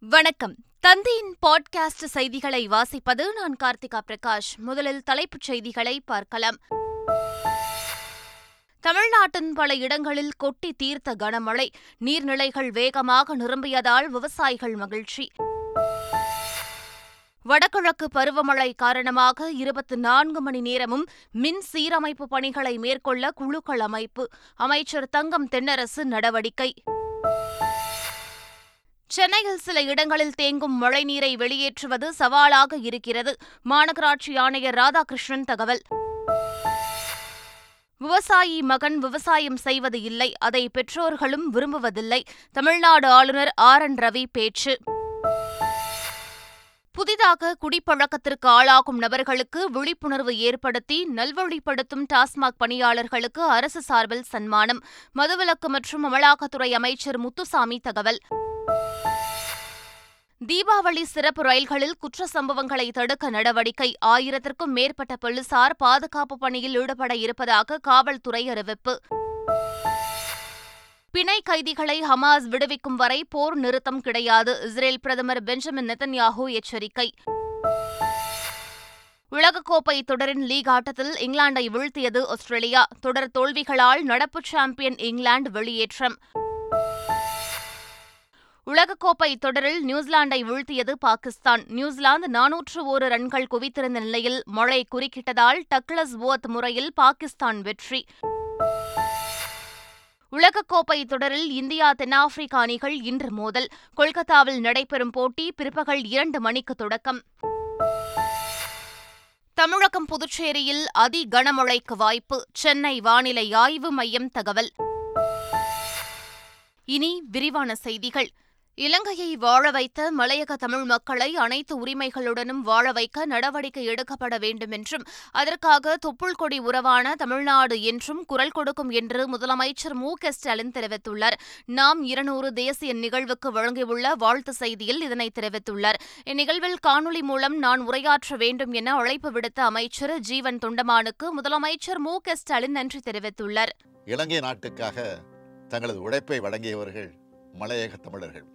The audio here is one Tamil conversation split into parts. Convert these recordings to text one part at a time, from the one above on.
வணக்கம். தந்தையின் பாட்காஸ்ட் செய்திகளை வாசிப்பது நான் கார்த்திகா பிரகாஷ். முதலில் தலைப்புச் செய்திகளை பார்க்கலாம். தமிழ்நாட்டின் பல இடங்களில் கொட்டி தீர்த்த கனமழை. நீர்நிலைகள் வேகமாக நிரம்பியதால் விவசாயிகள் மகிழ்ச்சி. வடகிழக்கு பருவமழை காரணமாக இருபத்தி நான்கு மணி நேரமும் மின் சீரமைப்பு பணிகளை மேற்கொள்ள குழுக்கள் அமைப்பு. அமைச்சர் தங்கம் தென்னரசு நடவடிக்கை. சென்னையில் சில இடங்களில் தேங்கும் மழைநீரை வெளியேற்றுவது சவாலாக இருக்கிறது. மாநகராட்சி ஆணையர் ராதாகிருஷ்ணன் தகவல். விவசாயி மகன் விவசாயம் செய்வது இல்லை. அதை பெற்றோர்களும் விரும்புவதில்லை. தமிழ்நாடு ஆளுநர் ஆர் என் ரவி பேச்சு. புதிதாக குடிப்பழக்கத்திற்கு ஆளாகும் நபர்களுக்கு விழிப்புணர்வு ஏற்படுத்தி நல்வழிப்படுத்தும் டாஸ்மாக் பணியாளர்களுக்கு அரசு சார்பில் சன்மானம். மதுவிலக்கு மற்றும் அமலாக்கத்துறை அமைச்சர் முத்துசாமி தகவல். தீபாவளி சிறப்பு ரயில்களில் குற்ற சம்பவங்களை தடுக்க நடவடிக்கை. ஆயிரத்திற்கும் மேற்பட்ட போலீசார் பாதுகாப்பு பணியில் ஈடுபட இருப்பதாக காவல்துறை அறிவிப்பு. பிணை கைதிகளை ஹமாஸ் விடுவிக்கும் வரை போர் நிறுத்தம் கிடையாது. இஸ்ரேல் பிரதமர் பெஞ்சமின் நெத்தன்யாஹூ எச்சரிக்கை. உலகக்கோப்பை தொடரின் லீக் ஆட்டத்தில் இங்கிலாந்தை வீழ்த்தியது ஆஸ்திரேலியா. தொடர் தோல்விகளால் நடப்பு சாம்பியன் இங்கிலாந்து வெளியேற்றம். உலகக்கோப்பை தொடரில் நியூசிலாந்தை வீழ்த்தியது பாகிஸ்தான். நியூசிலாந்து நானூற்று ஒரு ரன்கள் குவித்திருந்த நிலையில் மழை குறுக்கிட்டதால் டக்ளஸ் ஓத் முறையில் பாகிஸ்தான் வெற்றி. உலகக்கோப்பை தொடரில் இந்தியா தென்னாப்பிரிக்கா அணிகள் இன்று மோதல். கொல்கத்தாவில் நடைபெறும் போட்டி பிற்பகல் இரண்டு மணிக்கு தொடக்கம். தமிழகம் புதுச்சேரியில் அதி கனமழைக்கு வாய்ப்பு. சென்னை வானிலை ஆய்வு மையம் தகவல். இனி விரிவான செய்திகள். இலங்கையை வாழ வைத்த மலையக தமிழ் மக்களை அனைத்து உரிமைகளுடனும் வாழ வைக்க நடவடிக்கை எடுக்கப்பட வேண்டும் என்றும் அதற்காக தொப்புள் கொடி உறவான தமிழ்நாடு என்றும் குரல் கொடுக்கும் என்று முதலமைச்சர் மு. க. ஸ்டாலின் தெரிவித்துள்ளார். நாம் இருநூறு தேசிய நிகழ்வுக்கு வழங்கியுள்ள வாழ்த்து செய்தியில் இதனை தெரிவித்துள்ளார். இந்நிகழ்வில் காணொலி மூலம் நான் உரையாற்ற வேண்டும் என அழைப்பு விடுத்த அமைச்சர் ஜீவன் தொண்டமானுக்கு முதலமைச்சர் மு. க. ஸ்டாலின் நன்றி தெரிவித்துள்ளார். இலங்கை நாட்டுக்காக தங்களது உழைப்பை வழங்கியவர்கள் மலையக தமிழர்கள்.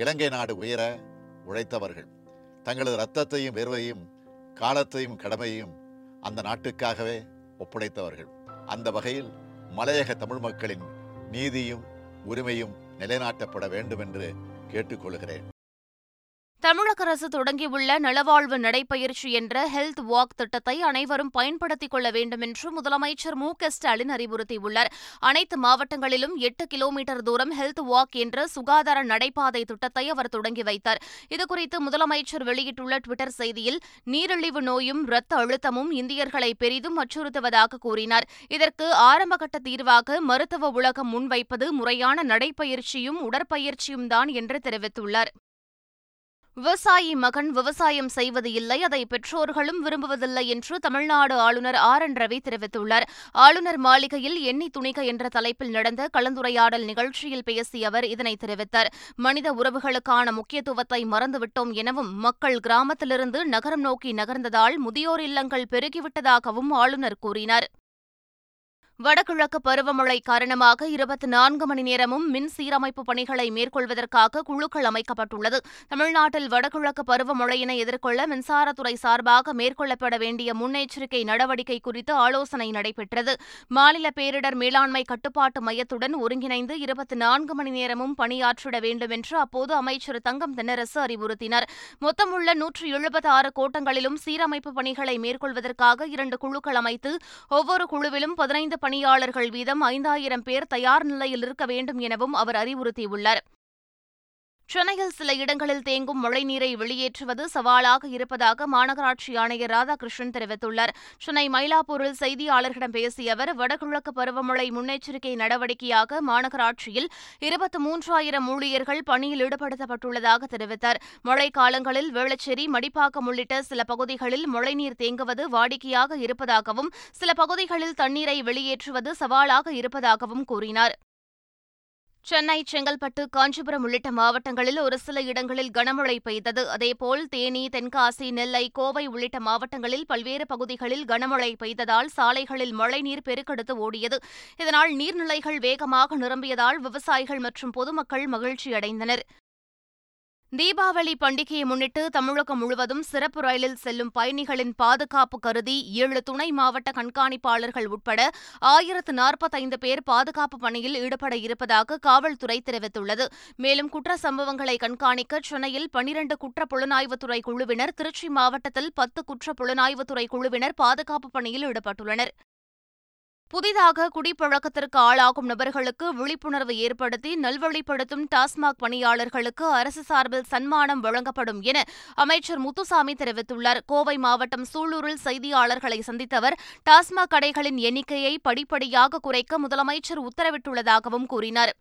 இலங்கை நாடு உயர உழைத்தவர்கள். தங்களது இரத்தத்தையும் வெறுவையும் காலத்தையும் கடமையும் அந்த நாட்டுக்காகவே ஒப்படைத்தவர்கள். அந்த வகையில் மலையக தமிழ் மக்களின் நீதியும் உரிமையும் நிலைநாட்டப்பட வேண்டும் என்று கேட்டுக்கொள்கிறேன். தமிழக அரசு தொடங்கியுள்ள நலவாழ்வு நடைப்பயிற்சி என்ற ஹெல்த் வாக் திட்டத்தை அனைவரும் பயன்படுத்திக் கொள்ள வேண்டும் என்று முதலமைச்சர் மு க ஸ்டாலின் அறிவுறுத்தியுள்ளார். அனைத்து மாவட்டங்களிலும் எட்டு கிலோமீட்டர் தூரம் ஹெல்த் வாக் என்ற சுகாதார நடைபாதை திட்டத்தை அவர் தொடங்கி வைத்தார். இதுகுறித்து முதலமைச்சர் வெளியிட்டுள்ள டுவிட்டர் செய்தியில் நீரிழிவு நோயும் இரத்த அழுத்தமும் இந்தியர்களை பெரிதும் அச்சுறுத்துவதாக கூறினார். இதற்கு ஆரம்பகட்ட தீர்வாக மருத்துவ உலகம் முன்வைப்பது முறையான நடைப்பயிற்சியும் உடற்பயிற்சியும் தான் என்று தெரிவித்துள்ளார். விவசாயி மகன் விவசாயம் செய்வது இல்லை அதை பெற்றோர்களும் விரும்புவதில்லை என்று தமிழ்நாடு ஆளுநர் ஆர் என் ரவி தெரிவித்துள்ளார். ஆளுநர் மாளிகையில் எண்ணி துணிக என்ற தலைப்பில் நடந்த கலந்துரையாடல் நிகழ்ச்சியில் பேசிய அவர் இதனை தெரிவித்தார். மனித உறவுகளுக்கான முக்கியத்துவத்தை மறந்துவிட்டோம் எனவும் மக்கள் கிராமத்திலிருந்து நகரம் நோக்கி நகர்ந்ததால் முதியோர் இல்லங்கள் பெருகிவிட்டதாகவும் ஆளுநர் கூறினார். வடகிழக்கு பருவமழை காரணமாக இருபத்தி நான்கு மணி நேரமும் மின் சீரமைப்பு பணிகளை மேற்கொள்வதற்காக குழுக்கள் அமைக்கப்பட்டுள்ளது. தமிழ்நாட்டில் வடகிழக்கு பருவமழையினை எதிர்கொள்ள மின்சாரத்துறை சார்பாக மேற்கொள்ளப்பட வேண்டிய முன்னெச்சரிக்கை நடவடிக்கை குறித்து ஆலோசனை நடைபெற்றது. மாநில பேரிடர் மேலாண்மை கட்டுப்பாட்டு மையத்துடன் ஒருங்கிணைந்து இருபத்தி நான்கு மணி நேரமும் பணியாற்றிட வேண்டும் என்று அப்போது அமைச்சர் தங்கம் தென்னரசு அறிவுறுத்தினார். மொத்தமுள்ள நூற்று எழுபத்தி ஆறு கோட்டங்களிலும் சீரமைப்பு பணிகளை மேற்கொள்வதற்காக இரண்டு குழுக்கள் அமைத்து ஒவ்வொரு குழுவிலும் பதினைந்து பணியாளர்கள் வீதம் ஐந்தாயிரம் பேர் தயார் நிலையில் இருக்க வேண்டும் எனவும் அவர் அறிவுறுத்தியுள்ளார். சென்னையில் சில இடங்களில் தேங்கும் மழைநீரை வெளியேற்றுவது சவாலாக இருப்பதாக மாநகராட்சி ஆணையர் ராதாகிருஷ்ணன் தெரிவித்துள்ளார். சென்னை மயிலாப்பூரில் செய்தியாளர்களிடம் பேசிய அவர் வடகிழக்கு பருவமழை முன்னெச்சரிக்கை நடவடிக்கையாக மாநகராட்சியில் இருபத்தி மூன்றாயிரம் ஊழியர்கள் பணியில் ஈடுபடுத்தப்பட்டுள்ளதாக தெரிவித்தார். மழைக்காலங்களில் வேளச்சேரி மடிப்பாக்கம் உள்ளிட்ட சில பகுதிகளில் மழைநீர் தேங்குவது வாடிக்கையாக இருப்பதாகவும் சில பகுதிகளில் தண்ணீரை வெளியேற்றுவது சவாலாக இருப்பதாகவும் கூறினார். சென்னை செங்கல்பட்டு காஞ்சிபுரம் உள்ளிட்ட மாவட்டங்களில் ஒரு சில இடங்களில் கனமழை பெய்தது. அதேபோல் தேனி தென்காசி நெல்லை கோவை உள்ளிட்ட மாவட்டங்களில் பல்வேறு பகுதிகளில் கனமழை பெய்ததால் சாலைகளில் மழைநீர் பெருக்கெடுத்து ஓடியது. இதனால் நீர்நிலைகள் வேகமாக நிரம்பியதால் விவசாயிகள் மற்றும் பொதுமக்கள் மகிழ்ச்சியடைந்தனர். தீபாவளி பண்டிகையை முன்னிட்டு தமிழகம் முழுவதும் சிறப்பு ரயிலில் செல்லும் பயணிகளின் பாதுகாப்பு கருதி ஏழு துணை மாவட்ட கண்காணிப்பாளர்கள் உட்பட ஆயிரத்து நாற்பத்தைந்து பேர் பாதுகாப்பு பணியில் ஈடுபட இருப்பதாக காவல்துறை தெரிவித்துள்ளது. மேலும் குற்ற சம்பவங்களை கண்காணிக்க சென்னையில் பனிரண்டு குற்ற புலனாய்வுத்துறை குழுவினர் திருச்சி மாவட்டத்தில் பத்து குற்ற புலனாய்வுத்துறை குழுவினர் பாதுகாப்பு பணியில் ஈடுபட்டுள்ளனர். புதிதாக குடிப்பழக்கத்திற்கு ஆளாகும் நபர்களுக்கு விழிப்புணர்வு ஏற்படுத்தி நல்வழிப்படுத்தும் டாஸ்மாக் பணியாளர்களுக்கு அரசு சார்பில் சன்மானம் வழங்கப்படும் என அமைச்சர் முத்துசாமி தெரிவித்துள்ளார். கோவை மாவட்டம் சூலூரில் செய்தியாளர்களை சந்தித்தவர் டாஸ்மாக் கடைகளின் எண்ணிக்கையை படிப்படியாக குறைக்க முதலமைச்சர் உத்தரவிட்டுள்ளதாகவும் கூறினார்.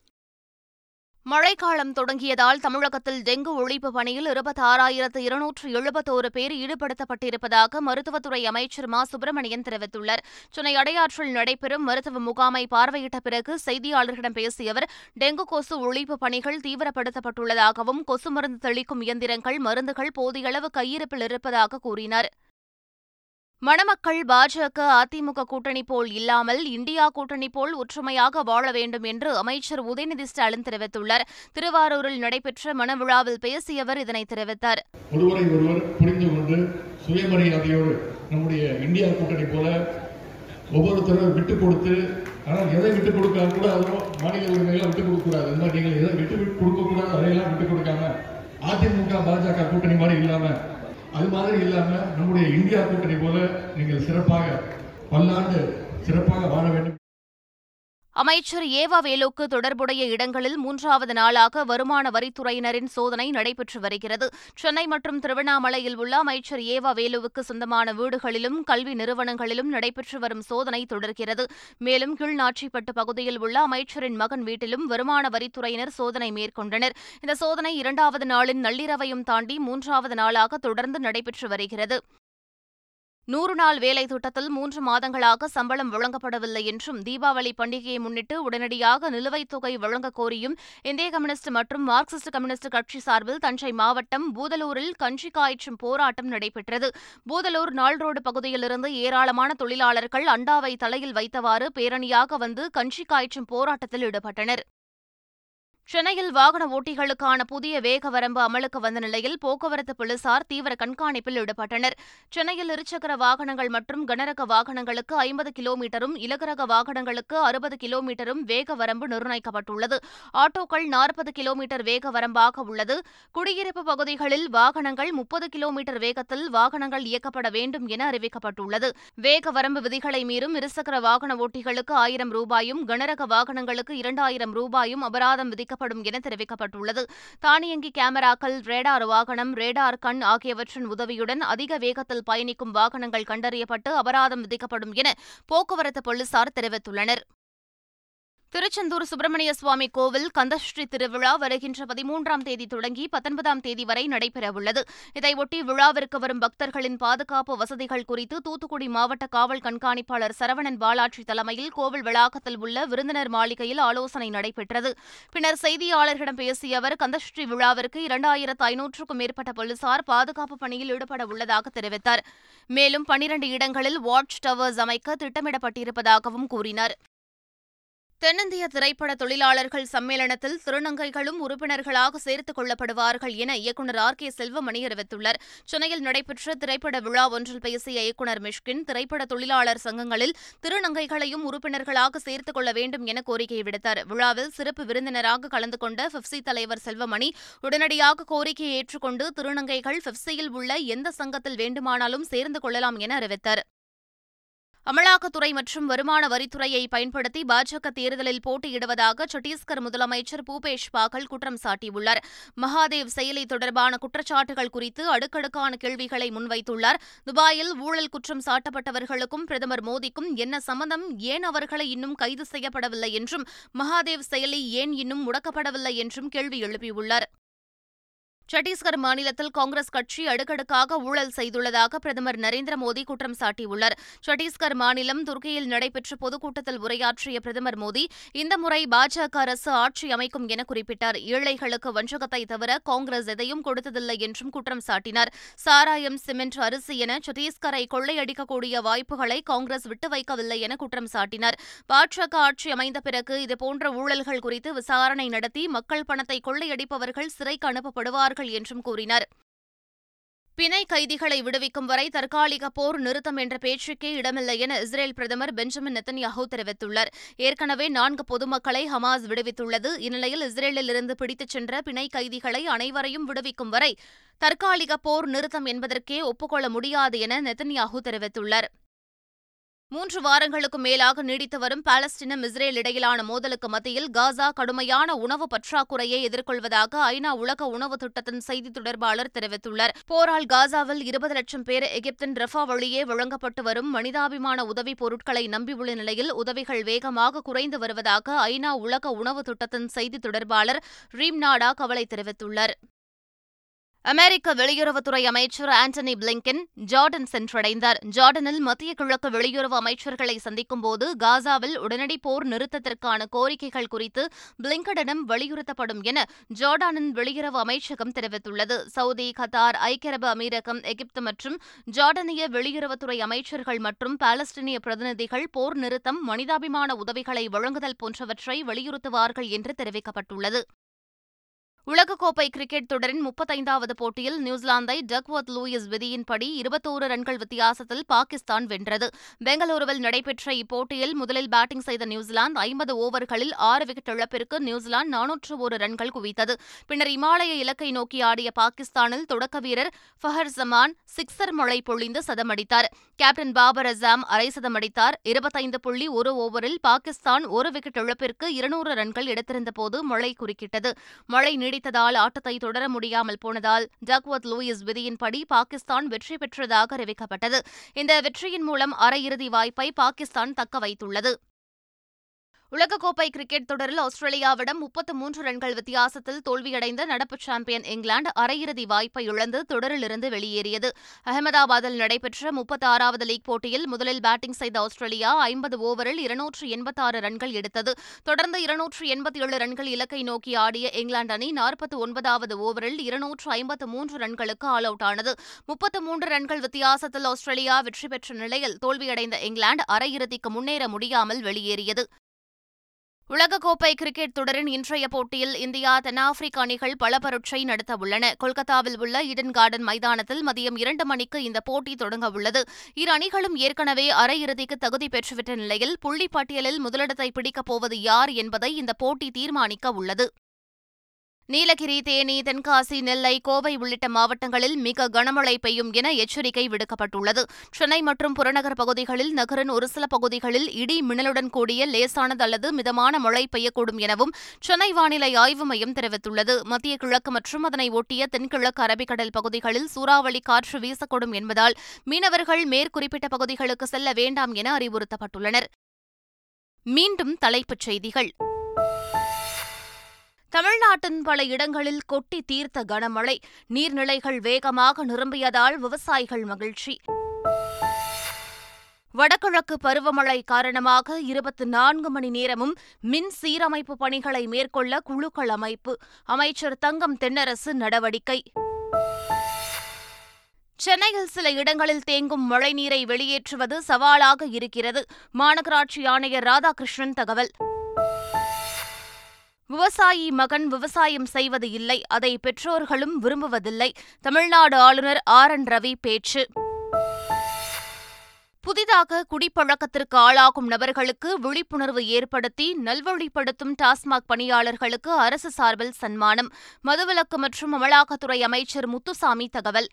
மழைக்காலம் தொடங்கியதால் தமிழகத்தில் டெங்கு ஒழிப்பு பணியில் இருபத்தாறாயிரத்து இருநூற்று எழுபத்தோரு பேர் ஈடுபடுத்தப்பட்டிருப்பதாக மருத்துவத்துறை அமைச்சர் மா. சுப்பிரமணியன் தெரிவித்துள்ளார். சென்னை அடையாற்றில் நடைபெறும் மருத்துவ முகாமை பார்வையிட்ட பிறகு செய்தியாளர்களிடம் பேசிய அவர் டெங்கு கொசு ஒழிப்பு பணிகள் தீவிரப்படுத்தப்பட்டுள்ளதாகவும் கொசு மருந்து தெளிக்கும் இயந்திரங்கள் மருந்துகள் போதிய அளவு கையிருப்பில் இருப்பதாக கூறினார். மணமக்கள் பாஜக அதிமுக கூட்டணி போல் இல்லாமல் இந்தியா கூட்டணி போல் ஒற்றுமையாக வாழ வேண்டும் என்று அமைச்சர் உதயநிதி ஸ்டாலின் தெரிவித்துள்ளார். திருவாரூரில் நடைபெற்ற மணவிழாவில் பேசிய அவர் இதனை தெரிவித்தார். ஒருவரை ஒருவர் புரிந்து கொண்டு சுயமரியாதையோடு நம்முடைய இந்தியா கூட்டணி போல ஒவ்வொருத்தரும் விட்டு கொடுத்து ஆனால் எதை விட்டு கொடுக்காம கூட அதுவும் மாநில உரிமைகளை விட்டு கொடுக்க கூடாது இந்த மாதிரி நீங்கள் எதை விட்டு கொடுக்க கூடாது அதையெல்லாம் விட்டு கொடுக்காம அதிமுக பாஜக கூட்டணி மாதிரி இல்லாமல் அது மாதிரி இல்லாமல் நம்முடைய இந்தியா கூட்டணி போல நீங்கள் சிறப்பாக பல்லாண்டு சிறப்பாக வாழ வேண்டும். அமைச்சர் ஏவா வேலுக்கு தொடர்புடைய இடங்களில் மூன்றாவது நாளாக வருமான வரித்துறையினரின் சோதனை நடைபெற்று வருகிறது. சென்னை மற்றும் திருவண்ணாமலையில் உள்ள அமைச்சர் ஏவா வேலுவுக்கு சொந்தமான வீடுகளிலும் கல்வி நிறுவனங்களிலும் நடைபெற்று வரும் சோதனை தொடர்கிறது. மேலும் கீழ்நாச்சிப்பட்டு பகுதியில் உள்ள அமைச்சரின் மகன் வீட்டிலும் வருமான வரித்துறையினர் சோதனை மேற்கொண்டனர். இந்த சோதனை இரண்டாவது நாளின் நள்ளிரவையும் தாண்டி மூன்றாவது நாளாக தொடர்ந்து நடைபெற்று வருகிறது. நூறு நாள் வேலை திட்டத்தில் மூன்று மாதங்களாக சம்பளம் வழங்கப்படவில்லை என்றும் தீபாவளி பண்டிகையை முன்னிட்டு உடனடியாக நிலுவைத் தொகை வழங்கக் கோரியும் இந்திய கம்யூனிஸ்ட் மற்றும் மார்க்சிஸ்ட் கம்யூனிஸ்ட் கட்சி சார்பில் தஞ்சை மாவட்டம் பூதலூரில் கஞ்சி காய்ச்சும் போராட்டம் நடைபெற்றது. பூதலூர் நாள்ரோடு பகுதியிலிருந்து ஏராளமான தொழிலாளர்கள் அண்டாவை தலையில் வைத்தவாறு பேரணியாக வந்து கஞ்சி காய்ச்சும் போராட்டத்தில் ஈடுபட்டனர். சென்னையில் வாகன ஓட்டிகளுக்கான புதிய வேக வரம்பு அமலுக்கு வந்த நிலையில் போக்குவரத்து போலீசார் தீவிர கண்காணிப்பில் ஈடுபட்டனர். சென்னையில் இருசக்கர வாகனங்கள் மற்றும் கனரக வாகனங்களுக்கு ஐம்பது கிலோமீட்டரும் இலகுரக வாகனங்களுக்கு அறுபது கிலோமீட்டரும் வேக வரம்பு நிர்ணயிக்கப்பட்டுள்ளது. ஆட்டோக்கள் நாற்பது கிலோமீட்டர் வேக வரம்பாக உள்ளது. குடியிருப்பு பகுதிகளில் வாகனங்கள் முப்பது கிலோமீட்டர் வேகத்தில் வாகனங்கள் இயக்கப்பட வேண்டும் என அறிவிக்கப்பட்டுள்ளது. வேக வரம்பு விதிகளை மீறும் இருசக்கர வாகன ஓட்டிகளுக்கு ஆயிரம் ரூபாயும் கனரக வாகனங்களுக்கு இரண்டாயிரம் ரூபாயும் அபராதம் விதிக்க வழங்கப்படும் என தெரிவிக்கப்பட்டுள்ளது. தானியங்கி கேமராக்கள் ரேடார் வாகனம் ரேடார் கண் ஆகியவற்றின் உதவியுடன் அதிக வேகத்தில் பயணிக்கும் வாகனங்கள் கண்டறியப்பட்டு அபராதம் விதிக்கப்படும் என போக்குவரத்து போலீசார் தெரிவித்துள்ளனர். திருச்செந்தூர் சுப்பிரமணிய சுவாமி கோவில் கந்தஸ்ரீ திருவிழா வருகின்ற பதிமூன்றாம் தேதி தொடங்கி பத்தொன்பதாம் தேதி வரை நடைபெறவுள்ளது. இதையொட்டி விழாவிற்கு வரும் பக்தர்களின் பாதுகாப்பு வசதிகள் குறித்து தூத்துக்குடி மாவட்ட காவல் கண்காணிப்பாளர் சரவணன் பாலாட்சி தலைமையில் கோவில் வளாகத்தில் உள்ள விருந்தினர் மாளிகையில் ஆலோசனை நடைபெற்றது. பின்னர் செய்தியாளர்களிடம் பேசிய அவர் கந்தஸ்ரீ விழாவிற்கு இரண்டாயிரத்து ஐநூற்றுக்கும் மேற்பட்ட போலீசார் பாதுகாப்பு பணியில் ஈடுபட உள்ளதாக தெரிவித்தார். மேலும் பனிரண்டு இடங்களில் வாட்ச் டவர்ஸ் அமைக்க திட்டமிடப்பட்டிருப்பதாகவும் கூறினார். தென்னிந்திய திரைப்பட தொழிலாளர்கள் சம்மேளனத்தில் திருநங்கைகளும் உறுப்பினர்களாக சேர்த்துக் கொள்ளப்படுவார்கள் என இயக்குநர் ஆர் கே செல்வமணி அறிவித்துள்ளார். சென்னையில் நடைபெற்ற திரைப்பட விழா ஒன்றில் பேசிய இயக்குநர் மிஷ்கின் திரைப்பட தொழிலாளர் சங்கங்களில் திருநங்கைகளையும் உறுப்பினர்களாக சேர்த்துக் கொள்ள வேண்டும் என கோரிக்கை விடுத்தார். விழாவில் சிறப்பு விருந்தினராக கலந்து கொண்ட பிப்சி தலைவர் செல்வமணி உடனடியாக கோரிக்கையை ஏற்றுக்கொண்டு திருநங்கைகள் பிப்சியில் உள்ள எந்த சங்கத்தில் வேண்டுமானாலும் சேர்ந்து கொள்ளலாம் என அறிவித்தார். அமலாக்கத்துறை மற்றும் வருமான வரித்துறையை பயன்படுத்தி பாஜக தேர்தலில் போட்டியிடுவதாக சத்தீஸ்கர் முதலமைச்சர் பூபேஷ் பாகல் குற்றம் சாட்டியுள்ளார். மகாதேவ் செயலி தொடர்பான குற்றச்சாட்டுகள் குறித்து அடுக்கடுக்கான கேள்விகளை முன்வைத்துள்ளார். துபாயில் ஊழல் குற்றம் சாட்டப்பட்டவர்களுக்கும் பிரதமர் மோடிக்கும் என்ன சம்பந்தம்? ஏன் அவர்களை இன்னும் கைது செய்யப்படவில்லை என்றும் மகாதேவ் செயலி ஏன் இன்னும் முடக்கப்படவில்லை என்றும் கேள்வி எழுப்பியுள்ளார். சத்தீஸ்கர் மாநிலத்தில் காங்கிரஸ் கட்சி அடுக்கடுக்காக ஊழல் செய்துள்ளதாக பிரதமர் நரேந்திர மோடி குற்றம் சாட்டியுள்ளார். சத்தீஸ்கர் மாநிலம் துர்க்கியில் நடைபெற்ற பொதுக்கூட்டத்தில் உரையாற்றிய பிரதமர் மோடி இந்த முறை பாஜக அரசு ஆட்சி அமைக்கும் என குறிப்பிட்டார். ஏழைகளுக்கு வஞ்சகத்தை தவிர காங்கிரஸ் எதையும் கொடுத்ததில்லை என்றும் குற்றம் சாட்டினார். சாராயம் சிமெண்ட் அரிசி என சத்தீஸ்கரை கொள்ளையடிக்கக்கூடிய வாய்ப்புகளை காங்கிரஸ் விட்டு வைக்கவில்லை என குற்றம் சாட்டினார். பாஜக ஆட்சி அமைந்த பிறகு இதுபோன்ற ஊழல்கள் குறித்து விசாரணை நடத்தி மக்கள் பணத்தை கொள்ளையடிப்பவர்கள் சிறைக்கு அனுப்பப்படுவார்கள் வருவார்கள் என்றும் கூறினார். பிணை கைதிகளை விடுவிக்கும் வரை தற்காலிக போர் நிறுத்தம் என்ற பேச்சுக்கே இடமில்லை என இஸ்ரேல் பிரதமர் பெஞ்சமின் நெத்தன்யாஹூ தெரிவித்துள்ளார். ஏற்கனவே நான்கு பொதுமக்களை ஹமாஸ் விடுவித்துள்ளது. இந்நிலையில் இஸ்ரேலிலிருந்து பிடித்துச் சென்ற பிணை கைதிகளை அனைவரையும் விடுவிக்கும் வரை தற்காலிக போர் நிறுத்தம் என்பதற்கே ஒப்புக்கொள்ள முடியாது என நெத்தன்யாஹூ தெரிவித்துள்ளார். மூன்று வாரங்களுக்கு மேலாக நீடித்து வரும் பாலஸ்தீனம் இஸ்ரேல் இடையிலான மோதலுக்கு மத்தியில் காசா கடுமையான உணவு பற்றாக்குறையை எதிர்கொள்வதாக ஐநா உலக உணவு திட்டத்தின் செய்தி தொடர்பாளர் தெரிவித்துள்ளார். போரால் காசாவில் இருபது லட்சம் பேர் எகிப்தின் ரஃபா வழியே வழங்கப்பட்டு வரும் மனிதாபிமான உதவிப் பொருட்களை நம்பியுள்ள நிலையில் உதவிகள் வேகமாக குறைந்து வருவதாக ஐநா உலக உணவு திட்டத்தின் செய்தி தொடர்பாளர் ரீம்நாடா கவலை தெரிவித்துள்ளார். அமெரிக்க வெளியுறவுத்துறை அமைச்சர் ஆண்டனி பிளிங்கன் ஜார்டன் சென்றடைந்தார். ஜார்டனில் மத்திய கிழக்கு வெளியுறவு அமைச்சர்களை சந்திக்கும்போது காசாவில் உடனடி போர் நிறுத்தத்திற்கான கோரிக்கைகள் குறித்து பிளிங்கனிடம் வலியுறுத்தப்படும் என ஜார்டானின் வெளியுறவு அமைச்சகம் தெரிவித்துள்ளது. சவுதி கத்தார் ஐக்கிய அரபு அமீரகம் எகிப்து மற்றும் ஜார்டனிய வெளியுறவுத்துறை அமைச்சர்கள் மற்றும் பாலஸ்தீனிய பிரதிநிதிகள் போர் நிறுத்தம் மனிதாபிமான உதவிகளை வழங்குதல் போன்றவற்றை வலியுறுத்துவார்கள் என்று தெரிவிக்கப்பட்டுள்ளது. உலகக்கோப்பை கிரிக்கெட் தொடரின் முப்பத்தைந்தாவது போட்டியில் நியூசிலாந்தை டக்வர்த் லூயிஸ் விதியின்படி இருபத்தோரு ரன்கள் வித்தியாசத்தில் பாகிஸ்தான் வென்றது. பெங்களூருவில் நடைபெற்ற இப்போட்டியில் முதலில் பேட்டிங் செய்த நியூசிலாந்து ஐம்பது ஓவர்களில் ஆறு விக்கெட் இழப்பிற்கு நியூசிலாந்து நானூற்று ஒரு ரன்கள் குவித்தது. பின்னர் இமாலய இலக்கை நோக்கி ஆடிய பாகிஸ்தானில் தொடக்க வீரர் ஃபஹர் ஜமான் சிக்ஸர் மழை பொழிந்து சதமடித்தார். கேப்டன் பாபர் அசாம் அரை சதமடித்தார். இருபத்தைந்து புள்ளி ஒரு ஓவரில் பாகிஸ்தான் ஒரு விக்கெட் இழப்பிற்கு இருநூறு ரன்கள் எடுத்திருந்தபோது மழை குறுக்கிட்டது. மழை நீடி நீடித்ததால் ஆட்டத்தை தொடர முடியாமல் போனதால் டக்வத் லூயிஸ் விதியின்படி பாகிஸ்தான் வெற்றி பெற்றதாக அறிவிக்கப்பட்டது. இந்த வெற்றியின் மூலம் அரையிறுதி வாய்ப்பை பாகிஸ்தான் தக்க வைத்துள்ளது. உலகக்கோப்பை கிரிக்கெட் தொடரில் ஆஸ்திரேலியாவிடம் முப்பத்து மூன்று ரன்கள் வித்தியாசத்தில் தோல்வியடைந்த நடப்பு சாம்பியன் இங்கிலாந்து அரையிறுதி வாய்ப்பை இழந்து தொடரிலிருந்து வெளியேறியது. அகமதாபாத்தில் நடைபெற்ற முப்பத்தாறாவது லீக் போட்டியில் முதலில் பேட்டிங் செய்த ஆஸ்திரேலியா ஐம்பது ஓவரில் இருநூற்று எண்பத்தாறு ரன்கள் எடுத்தது. தொடர்ந்து இருநூற்று எண்பத்தி ஏழு ரன்கள் இலக்கை நோக்கி ஆடிய இங்கிலாந்து அணி நாற்பத்தி ஒன்பதாவது ஓவரில் இருநூற்று ஐம்பத்து மூன்று ரன்களுக்கு ஆல் அவுட் ஆனது. முப்பத்து மூன்று ரன்கள் வித்தியாசத்தில் ஆஸ்திரேலியா வெற்றி பெற்ற நிலையில் தோல்வியடைந்த இங்கிலாந்து அரையிறுதிக்கு முன்னேற முடியாமல் வெளியேறியது. உலகக்கோப்பை கிரிக்கெட் தொடரின் இன்றைய போட்டியில் இந்தியா தென்னாப்பிரிக்க அணிகள் பல பரீட்சை நடத்தவுள்ளன கொல்கத்தாவில் உள்ள இடன் கார்டன் மைதானத்தில் மதியம் இரண்டு மணிக்கு இந்த போட்டி தொடங்கவுள்ளது இரு அணிகளும் ஏற்கனவே அரையிறுதிக்கு தகுதி பெற்றுவிட்ட நிலையில் புள்ளிப் பட்டியலில் முதலிடத்தை பிடிக்கப் போவது யார் என்பதை இந்த போட்டி தீர்மானிக்க உள்ளது. நீலகிரி தேனி தென்காசி நெல்லை கோவை உள்ளிட்ட மாவட்டங்களில் மிக கனமழை பெய்யும் என எச்சரிக்கை விடுக்கப்பட்டுள்ளது. சென்னை மற்றும் புறநகர் பகுதிகளில் நகரின் ஒரு சில பகுதிகளில் இடி மின்னலுடன் கூடிய லேசானது அல்லது மிதமான மழை பெய்யக்கூடும் எனவும் சென்னை வானிலை ஆய்வு மையம் தெரிவித்துள்ளது. மத்திய கிழக்கு மற்றும் அதனை ஒட்டிய தென்கிழக்கு அரபிக்கடல் பகுதிகளில் சூறாவளி காற்று வீசக்கூடும் என்பதால் மீனவர்கள் மேற்குறிப்பிட்ட பகுதிகளுக்கு செல்ல வேண்டாம் என அறிவுறுத்தப்பட்டுள்ளனர். மீண்டும் தலைப்புச் செய்திகள். தமிழ்நாட்டின் பல இடங்களில் கொட்டி தீர்த்த கனமழை. நீர்நிலைகள் வேகமாக நிரம்பியதால் விவசாயிகள் மகிழ்ச்சி. வடகிழக்கு பருவமழை காரணமாக இருபத்தி நான்கு மணி நேரமும் மின் சீரமைப்பு பணிகளை மேற்கொள்ள குழுக்கள் அமைப்பு. அமைச்சர் தங்கம் தென்னரசு நடவடிக்கை. சென்னையில் சில இடங்களில் தேங்கும் மழைநீரை வெளியேற்றுவது சவாலாக இருக்கிறது. மாநகராட்சி ஆணையர் ராதாகிருஷ்ணன் தகவல். விவசாயி மகன் விவசாயம் செய்வது இல்லை அதை பெற்றோர்களும் விரும்புவதில்லை. தமிழ்நாடு ஆளுநர் ஆர். என். ரவி பேச்சு. புதிதாக குடிப்பழக்கத்திற்கு ஆளாகும் நபர்களுக்கு விழிப்புணர்வு ஏற்படுத்தி நல்வழிப்படுத்தும் டாஸ்மாக் பணியாளர்களுக்கு அரசு சார்பில் சன்மானம். மதுவிலக்கு மற்றும் அமலாக்கத்துறை அமைச்சர் முத்துசாமி தகவல்.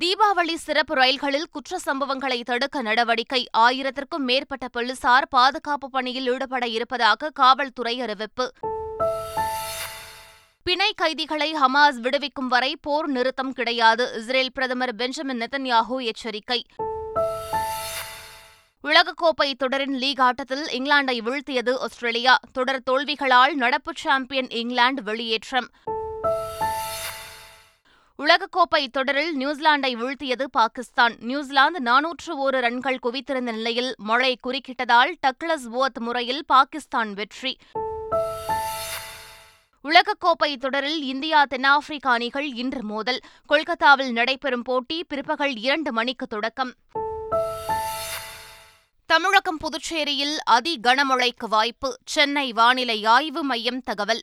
தீபாவளி சிறப்பு ரயில்களில் குற்ற சம்பவங்களை தடுக்க நடவடிக்கை ஆயிரத்திற்கும் மேற்பட்ட போலீசார் பாதுகாப்பு பணியில் ஈடுபட இருப்பதாக காவல்துறை அறிவிப்பு. பிணை கைதிகளை ஹமாஸ் விடுவிக்கும் வரை போர் நிறுத்தம் கிடையாது இஸ்ரேல் பிரதமர் பெஞ்சமின் நெத்தன்யாஹூ எச்சரிக்கை. உலகக்கோப்பை தொடரின் லீக் ஆட்டத்தில் இங்கிலாந்தை வீழ்த்தியது ஆஸ்திரேலியா தொடர் தோல்விகளால் நடப்பு சாம்பியன் இங்கிலாந்து வெளியேற்றம். உலகக்கோப்பை தொடரில் நியூசிலாந்தை வீழ்த்தியது பாகிஸ்தான். நியூசிலாந்து நானூற்று ஒரு ரன்கள் குவித்திருந்த நிலையில் மழை குறுக்கிட்டதால் டக்ளஸ் ஓத் முறையில் பாகிஸ்தான் வெற்றி. உலகக்கோப்பை தொடரில் இந்தியா தென்னாப்பிரிக்கா அணிகள் இன்று மோதல். கொல்கத்தாவில் நடைபெறும் போட்டி பிற்பகல் இரண்டு மணிக்கு தொடக்கம். தமிழகம் புதுச்சேரியில் அதி கனமழைக்கு வாய்ப்பு. சென்னை வானிலை ஆய்வு மையம் தகவல்.